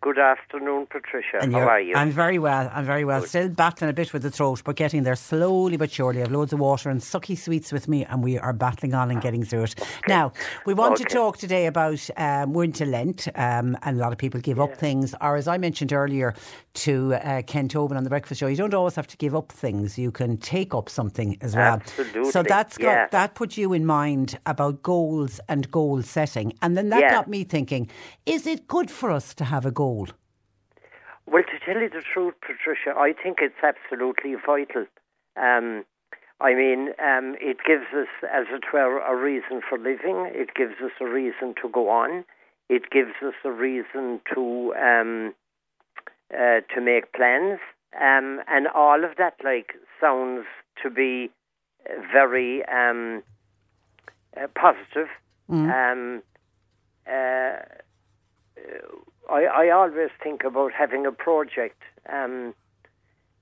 Good afternoon, Patricia. And How you're- you? I'm very well. I'm very well. Still battling a bit with the throat, but getting there slowly but surely. I've loads of water and sucky sweets with me, and we are battling on and getting through it. Now, we want to talk today about um, we're into Lent, um, and a lot of people give up things. Or, as I mentioned earlier to uh, Ken Tobin on the Breakfast Show, you don't always have to give up things. You can take up something as well. Absolutely, So that's got yeah. that put you in mind about goals and goal setting, and then that Yeah. got me thinking: Is it good for us to have a goal? Well, to tell you the truth, Patricia, I think it's absolutely vital. Um, I mean, um, it gives us, as it were, a reason for living. It gives us a reason to go on. It gives us a reason to um, uh, to make plans, um, and all of that like sounds to be very um, uh, positive. Um, uh, I, I always think about having a project. Um,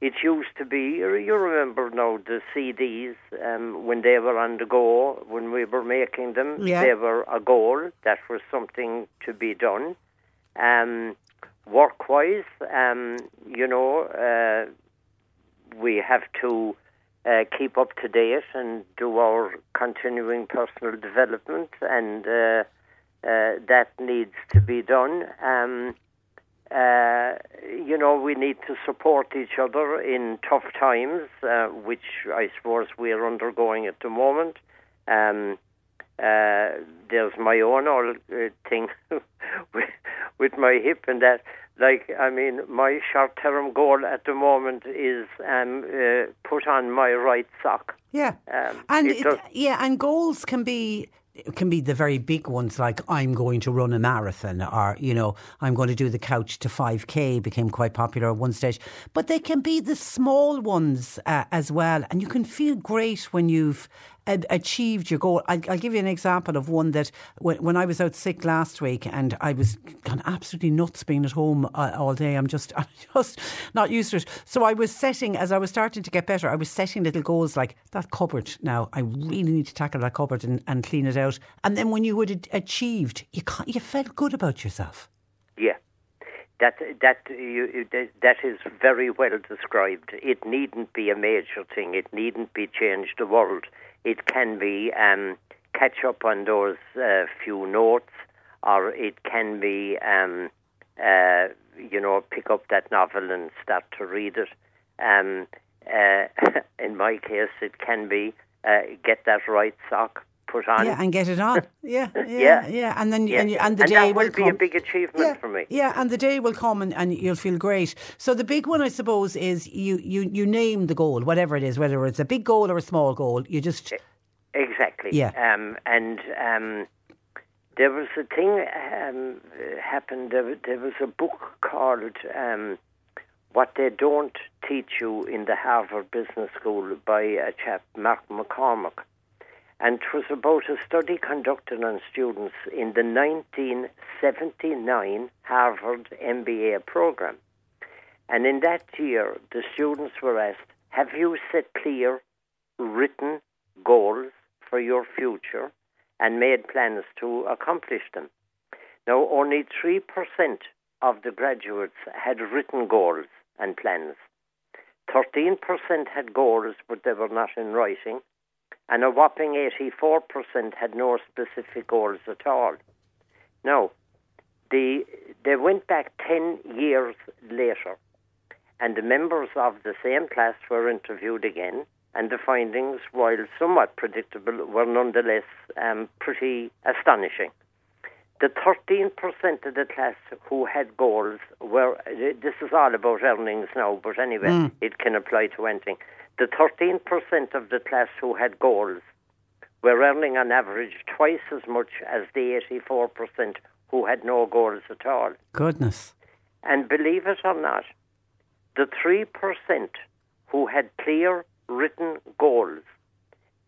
it used to be, you you remember now, the CDs, um, when they were on the go, when we were making them, Yeah. they were a goal. That was something to be done. Um, work wise, um, you know, uh, we have to uh, keep up to date and do our continuing personal development, and uh, uh, that needs to be done. Um, uh, you know, we need to support each other in tough times, uh, which I suppose we are undergoing at the moment. Um, uh, there's my own old uh, thing with, with my hip and that. Like, I mean, my short-term goal at the moment is um, uh, put on my right sock. Yeah, Um, and it it- does- yeah, and goals can be can be the very big ones, like I'm going to run a marathon, or you know, I'm going to do the couch to 5k. Became quite popular at one stage, but they can be the small ones uh, as well, and you can feel great when you've achieved your goal. I'll, I'll give you an example of one that when, when I was out sick last week, and I was gone absolutely nuts being at home uh, all day. I'm just, I'm just not used to it. So I was setting as I was starting to get better. I was setting little goals like that cupboard. Now I really need to tackle that cupboard and, and clean it out. And then when you had achieved, you you felt good about yourself. Yeah, that that you, that is very well described. It needn't be a major thing. It needn't be change the world. It can be um, catch up on those uh, few notes, or it can be um, uh, you know pick up that novel and start to read it. Um, uh, in my case, it can be uh, get that right sock put on. Yeah, and get it on. Yeah, yeah, Yeah. yeah. And then Yeah. and, you, and the And day that will will be come. a big achievement yeah, for me. Yeah, and the day will come and, and you'll feel great. So the big one, I suppose, is you, you, you name the goal, whatever it is, whether it's a big goal or a small goal. You just Exactly. Yeah. Um, and um, there was a thing um, happened. There, there was a book called um, "What They Don't Teach You in the Harvard Business School" by a chap Mark McCormack, and it was about a study conducted on students in the 1979 Harvard MBA program. And in that year, the students were asked, "Have you set clear, written goals for your future and made plans to accomplish them. Now, only 3% of the graduates had written goals and plans. 13% had goals, but they were not in writing. And a whopping 84% had no specific goals at all. Now, the, they went back 10 years later, and the members of the same class were interviewed again, and the findings, while somewhat predictable, were nonetheless um, pretty astonishing. The 13% of the class who had goals were, this is all about earnings now, but anyway, it can apply to anything. The 13% of the class who had goals were earning on average twice as much as the 84% who had no goals at all. goodness. And believe it or not, the 3% who had clear written goals,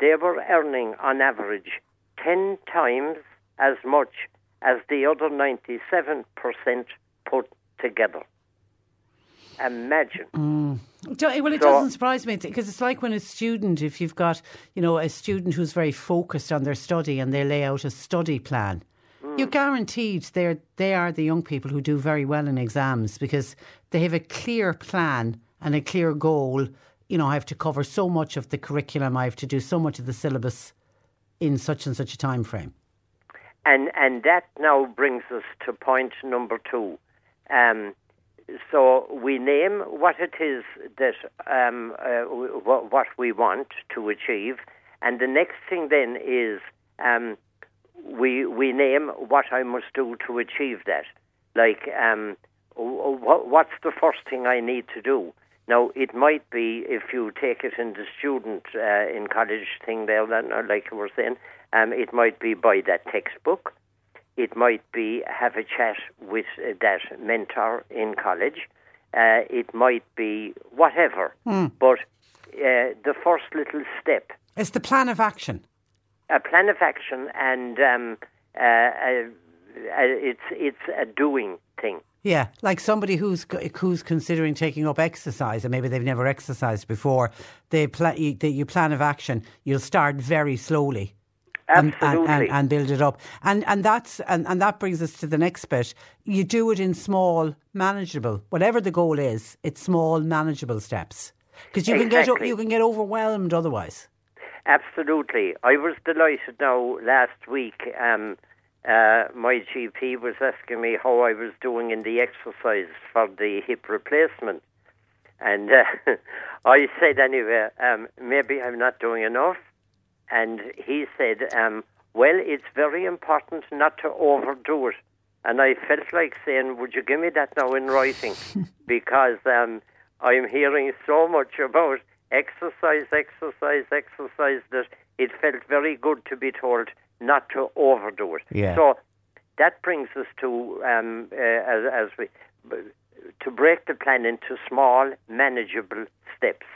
they were earning on average 10 times as much as the other 97% put together. Imagine. Do- Well, it So- doesn't surprise me because it's like when a student, if you've got, you know, a student who's very focused on their study and they lay out a study plan, you're guaranteed they're they are the young people who do very well in exams because they have a clear plan and a clear goal. You know, I have to cover so much of the curriculum, I have to do so much of the syllabus in such and such a time frame. And and that now brings us to point number two. Um, so we name what it is that um, uh, w- what, we want to achieve, and the next thing then is um, we we name what I must do to achieve that. Like um, w- what's the first thing I need to do? Now it might be if you take it in the student uh, in college thing there, like you were saying, um, it might be buy that textbook. It might be have a chat with uh, that mentor in college. Uh, it might be whatever. But uh, the first little step, It's the plan of action. a plan of action, and um, uh, uh, uh, it's it's a doing thing. Yeah, like somebody who's who's considering taking up exercise and maybe they've never exercised before. They pla- you, the, you plan of action. You'll start very slowly. And, and, Absolutely. and, and build it up, and and that's and, and that brings us to the next bit. You do it in small, manageable. Whatever the goal is, it's small, manageable steps. Because you can get Exactly. you can get overwhelmed otherwise. Absolutely. I was delighted now last week. Um, uh, my GP was asking me how I was doing in the exercise for the hip replacement. And uh, I said, anyway, um, maybe I'm not doing enough. And he said, um, Well, it's very important not to overdo it. And I felt like saying, would you give me that now in writing? because um, I'm hearing so much about exercise, exercise, exercise that it felt very good to be told not to overdo it. Yeah. So that brings us to um, uh, as, as we to break the plan into small, manageable steps.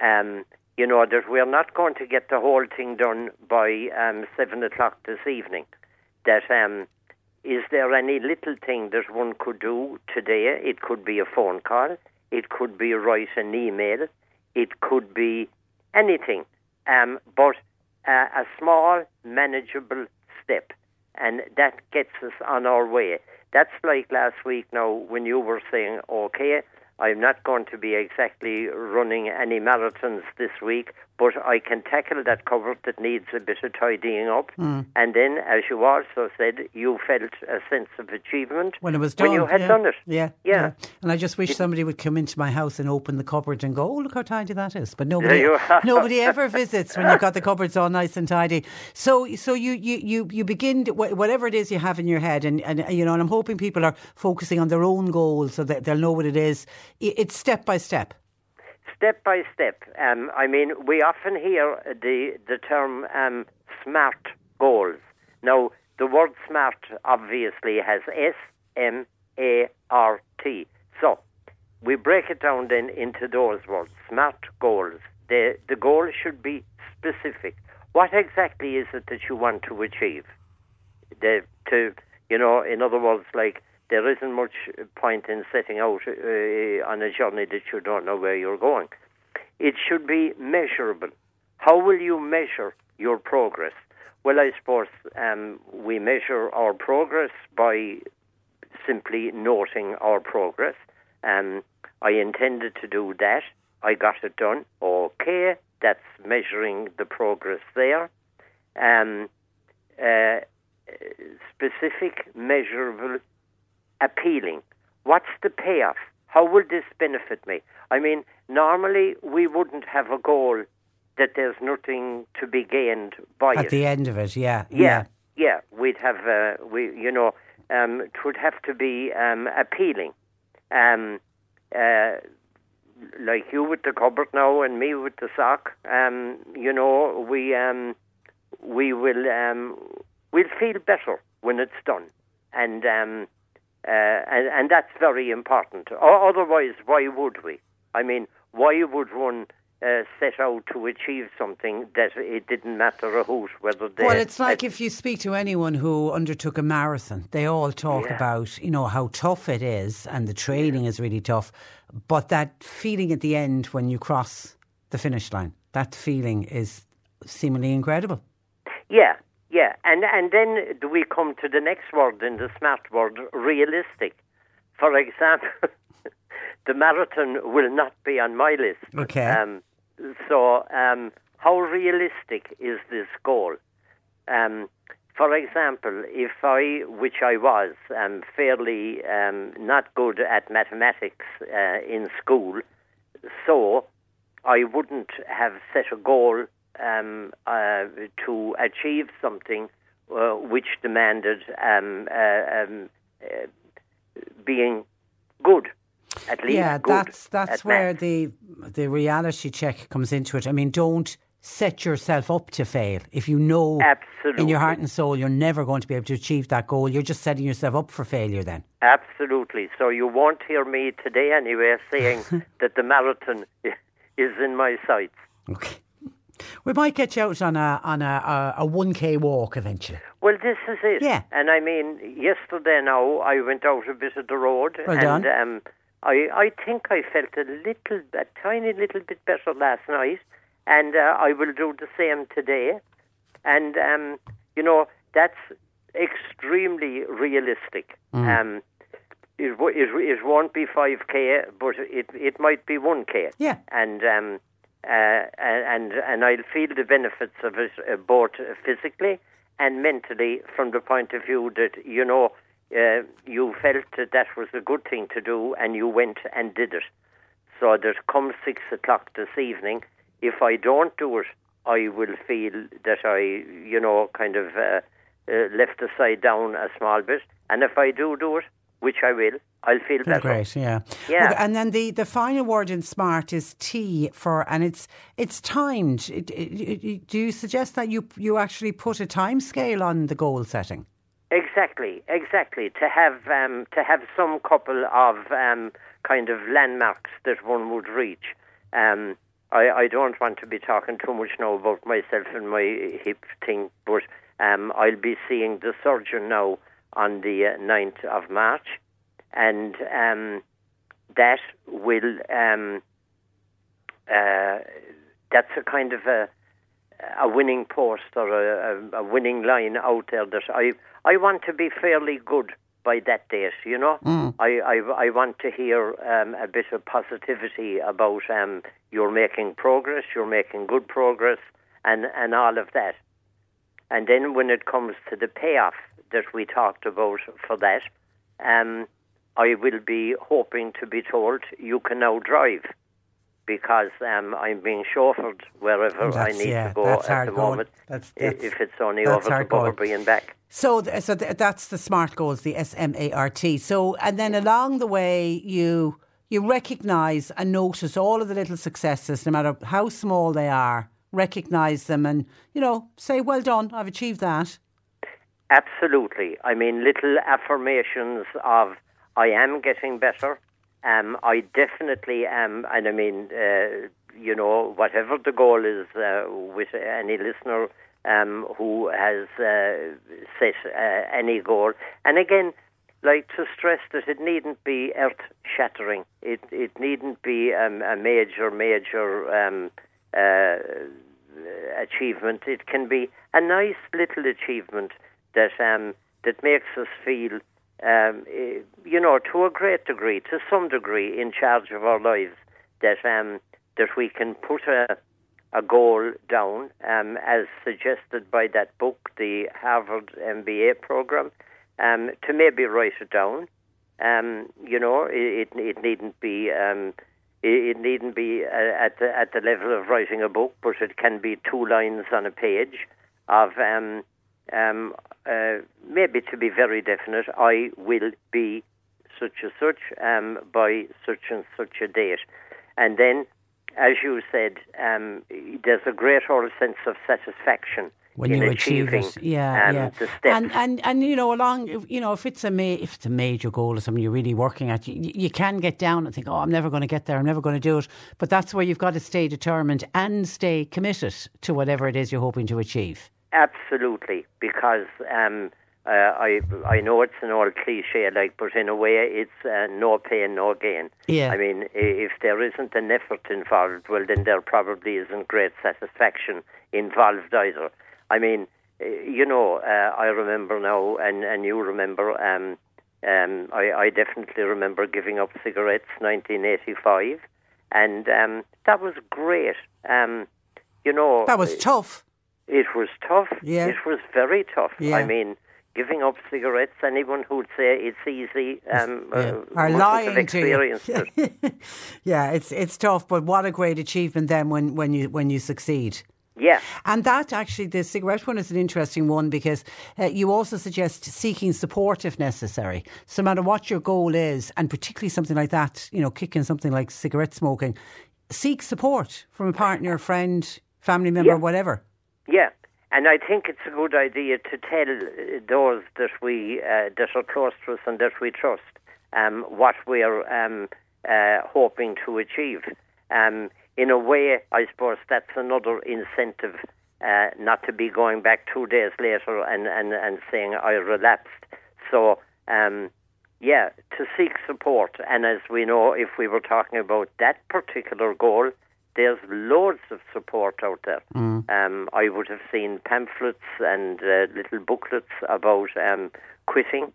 Um, you know that we're not going to get the whole thing done by um, seven o'clock this evening. That um, is there any little thing that one could do today? It could be a phone call. It could be write an email. It could be anything. Um, but uh, a small, manageable step, and that gets us on our way. That's like last week now when you were saying, okay, I'm not going to be exactly running any marathons this week, but I can tackle that cupboard that needs a bit of tidying up. Mm. And then, as you also said, you felt a sense of achievement when it was done. When you had yeah. done it. Yeah, yeah. And I just wish somebody would come into my house and open the cupboard and go, "Oh, look how tidy that is." But nobody, nobody ever visits when you've got the cupboards all nice and tidy. So, so you you you you begin to, whatever it is you have in your head, and and you know, and I'm hoping people are focusing on their own goals so that they'll know what it is. It's step by step step by step. Um, I mean, we often hear the the term um, smart goals. Now, the word smart obviously has S M A R T. So, we break it down then into those words: smart goals. The the goal should be specific. What exactly is it that you want to achieve? The to you know, in other words, like there isn't much point in setting out uh, on a journey that you don't know where you're going. It should be measurable. How will you measure your progress? Well, I suppose um, we measure our progress by simply noting our progress. Um, I intended to do that. I got it done. Okay, that's measuring the progress there. Um, uh, specific, measurable, appealing. What's the payoff? How will this benefit me? I mean, normally we wouldn't have a goal that there's nothing to be gained by at it. the end of it. Yeah, yeah, yeah. We'd have, uh, we, you know, um, it would have to be um, appealing. Um, uh, like you with the cupboard now, and me with the sock. Um, you know, we um, we will um, we'll feel better when it's done, and um, uh, and, and that's very important. O- otherwise, why would we? I mean, why would one uh, set out to achieve something that it didn't matter a hoot whether they. Well, it's like if you speak to anyone who undertook a marathon, they all talk Yeah. about you know how tough it is and the training is really tough, but that feeling at the end when you cross the finish line, that feeling is seemingly incredible. Yeah, yeah, and and then do we come to the next word in the smart word, realistic. For example, the marathon will not be on my list. Okay. Um, so, um, how realistic is this goal? Um, for example, if I, which I was, um, fairly um, not good at mathematics uh, in school, so I wouldn't have set a goal um, uh, to achieve something uh, which demanded um, uh, um, uh, being good. At least yeah, that's that's where the the reality check comes into it. I mean, don't set yourself up to fail. If you know in your heart and soul you're never going to be able to achieve that goal, you're just setting yourself up for failure. Then. Absolutely. So you won't hear me today anyway saying that the marathon is in my sights. Okay. We might get you out on a on a a one k walk eventually. Well, this is it. Yeah. And I mean, yesterday now I went out a bit of the road, Well and um, I I think I felt a little, a tiny little bit better last night, and uh, I will do the same today. And um, you know, that's extremely realistic. Mm. Um, it, it it won't be five k, but it it might be one k. Yeah. And um, uh, and and I'll feel the benefits of it uh, both physically and mentally from the point of view that you know uh, you felt that that was a good thing to do and you went and did it. So that come six o'clock this evening, if I don't do it I will feel that I, you know, kind of uh, uh, left the side down a small bit. And if I do do it, which I will, I'll feel better. Great, yeah, Yeah. Look, and then the, the final word in smart is T for, and it's it's timed. It, it, it, do you suggest that you you actually put a time scale on the goal setting? Exactly, exactly. To have um, to have some couple of um, kind of landmarks that one would reach. Um, I, I don't want to be talking too much now about myself and my hip thing, but um, I'll be seeing the surgeon now on the uh, 9th of March, and um, that will um, uh, that's a kind of a a winning post or a, a, a winning line out there that I I want to be fairly good by that date. You know, I, I I want to hear um, a bit of positivity about um, you're making progress, you're making good progress, and and all of that. And then when it comes to the payoff that we talked about for that, um, I will be hoping to be told you can now drive because um, I'm being chauffeured wherever I need yeah, to go that's at the going. moment. That's- that's- if it's only over to going. And back. So, th- so th- that's the smart goals, the S M A R T. So, and then along the way, you you recognise and notice all of the little successes, no matter how small they are. Recognise them, and you know, say, "Well done, I've achieved that." Absolutely. I mean, little affirmations of I am getting better. Um, I definitely am, and I mean, uh, you know, whatever the goal is uh, with any listener um, who has uh, set uh, any goal, and again, like to stress that it needn't be earth shattering. It it needn't be um, a major major um, uh, achievement. It can be a nice little achievement that um, that makes us feel, um, you know, to a great degree, to some degree, in charge of our lives. That um, that we can put a a goal down, um, as suggested by that book, the Harvard MBA program, um, to maybe write it down. Um, you know, it, it, needn't be um, it, it needn't be uh, at the at the level of writing a book, but it can be two lines on a page of um, um, uh, maybe to be very definite. I will be such and such um, by such and such a date, and then, as you said, um, there's a great old sense of satisfaction when in you achieve achieving it. Yeah, um, yeah. the steps. And and and you know, along you know, if it's a ma- if it's a major goal or something you're really working at, you, you can get down and think, oh, I'm never going to get there. I'm never going to do it. But that's where you've got to stay determined and stay committed to whatever it is you're hoping to achieve. Absolutely, because um, uh, I I know it's an old cliche, like, but in a way, it's uh, no pain, no gain. Yeah. I mean, if there isn't an effort involved, well, then there probably isn't great satisfaction involved either. I mean, you know, uh, I remember now, and and you remember. Um, um, I, I definitely remember giving up cigarettes, 1985, and um, that was great. Um, you know, That was tough. It was tough. Yeah. It was very tough. Yeah. I mean, giving up cigarettes, anyone who'd say it's easy um, Yeah. uh, Are lying to you. it. yeah, it's it's tough, but what a great achievement then when when you when you succeed. Yeah. And that actually, the cigarette one is an interesting one because uh, you also suggest seeking support if necessary. So, no matter what your goal is, and particularly something like that, you know, kicking something like cigarette smoking, seek support from a partner, friend, family member, Yeah. whatever. Yeah, and I think it's a good idea to tell uh, those that we uh, that are close to us and that we trust um, what we're um, uh, hoping to achieve. Um, in a way, I suppose that's another incentive uh, not to be going back two days later and, and, and saying I relapsed. So, um, yeah, to seek support. And as we know, if we were talking about that particular goal, there's loads of support out there. Um, I would have seen pamphlets and uh, little booklets about um, quitting.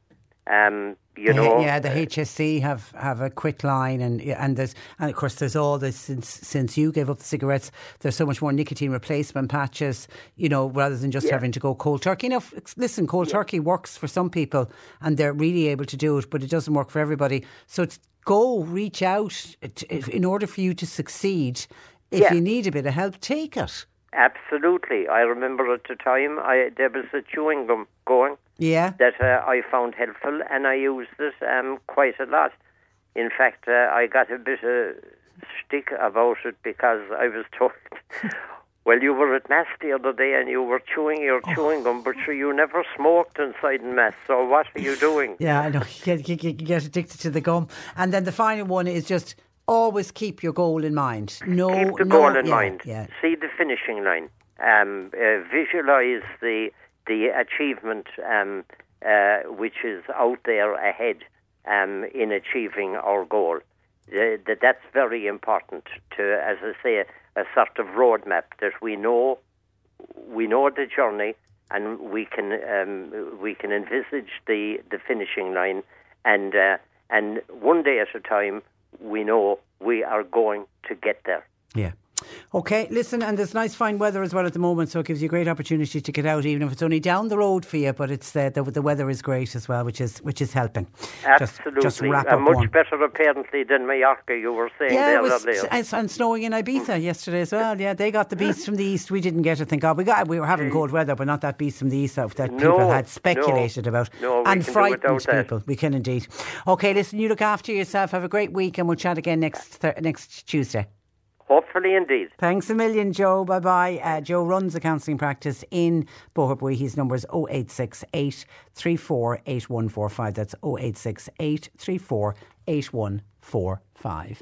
Um, you The- know, yeah, the HSE have, have a quit line, and and there's and of course there's all this since since you gave up the cigarettes. There's so much more nicotine replacement patches, you know, rather than just Yeah. having to go cold turkey. F- listen, cold turkey works for some people, and they're really able to do it, but it doesn't work for everybody. So it's go reach out t- in order for you to succeed. If Yeah. you need a bit of help, take it. Absolutely. I remember at the time I there was a chewing gum going Yeah. that uh, I found helpful and I used it um, quite a lot. In fact, uh, I got a bit of stick about it because I was told, well, you were at Mass the other day and you were chewing your chewing gum, but sure, you never smoked inside Mass, so what are you doing? Yeah, I know. You get, you get- addicted to the gum. And then the final one is just always keep your goal in mind. No, Keep the no- goal in yeah, mind. Yeah. See the finishing line. Um, uh, visualize the the achievement um, uh, which is out there ahead um, in achieving our goal. Uh, that that's very important to, as I say, a sort of roadmap that we know we know the journey and we can um, we can envisage the, the finishing line and uh, and one day at a time we know we are going to get there. Yeah. Okay, listen, and there's nice fine weather as well at the moment, so it gives you a great opportunity to get out, even if it's only down the road for you. But it's uh, the the weather is great as well, which is which is helping. Absolutely, just, wrap Uh, up much one. better apparently than Mallorca. You were saying Yeah, was and, and snowing in Ibiza yesterday as well. Yeah, they got the beast from the east. We didn't get it. Thank God. We got we were having cold weather, but not that beast from the east that that people had speculated no, about no, and frightened without that. people. We can indeed. Okay, listen. You look after yourself. Have a great week, and we'll chat again next th- next Tuesday. Hopefully, indeed. Thanks a million, Joe. Bye bye. Uh, Joe runs a counselling practice in Boherbue. His number is 0868 34 8145. That's 0868 34 8145.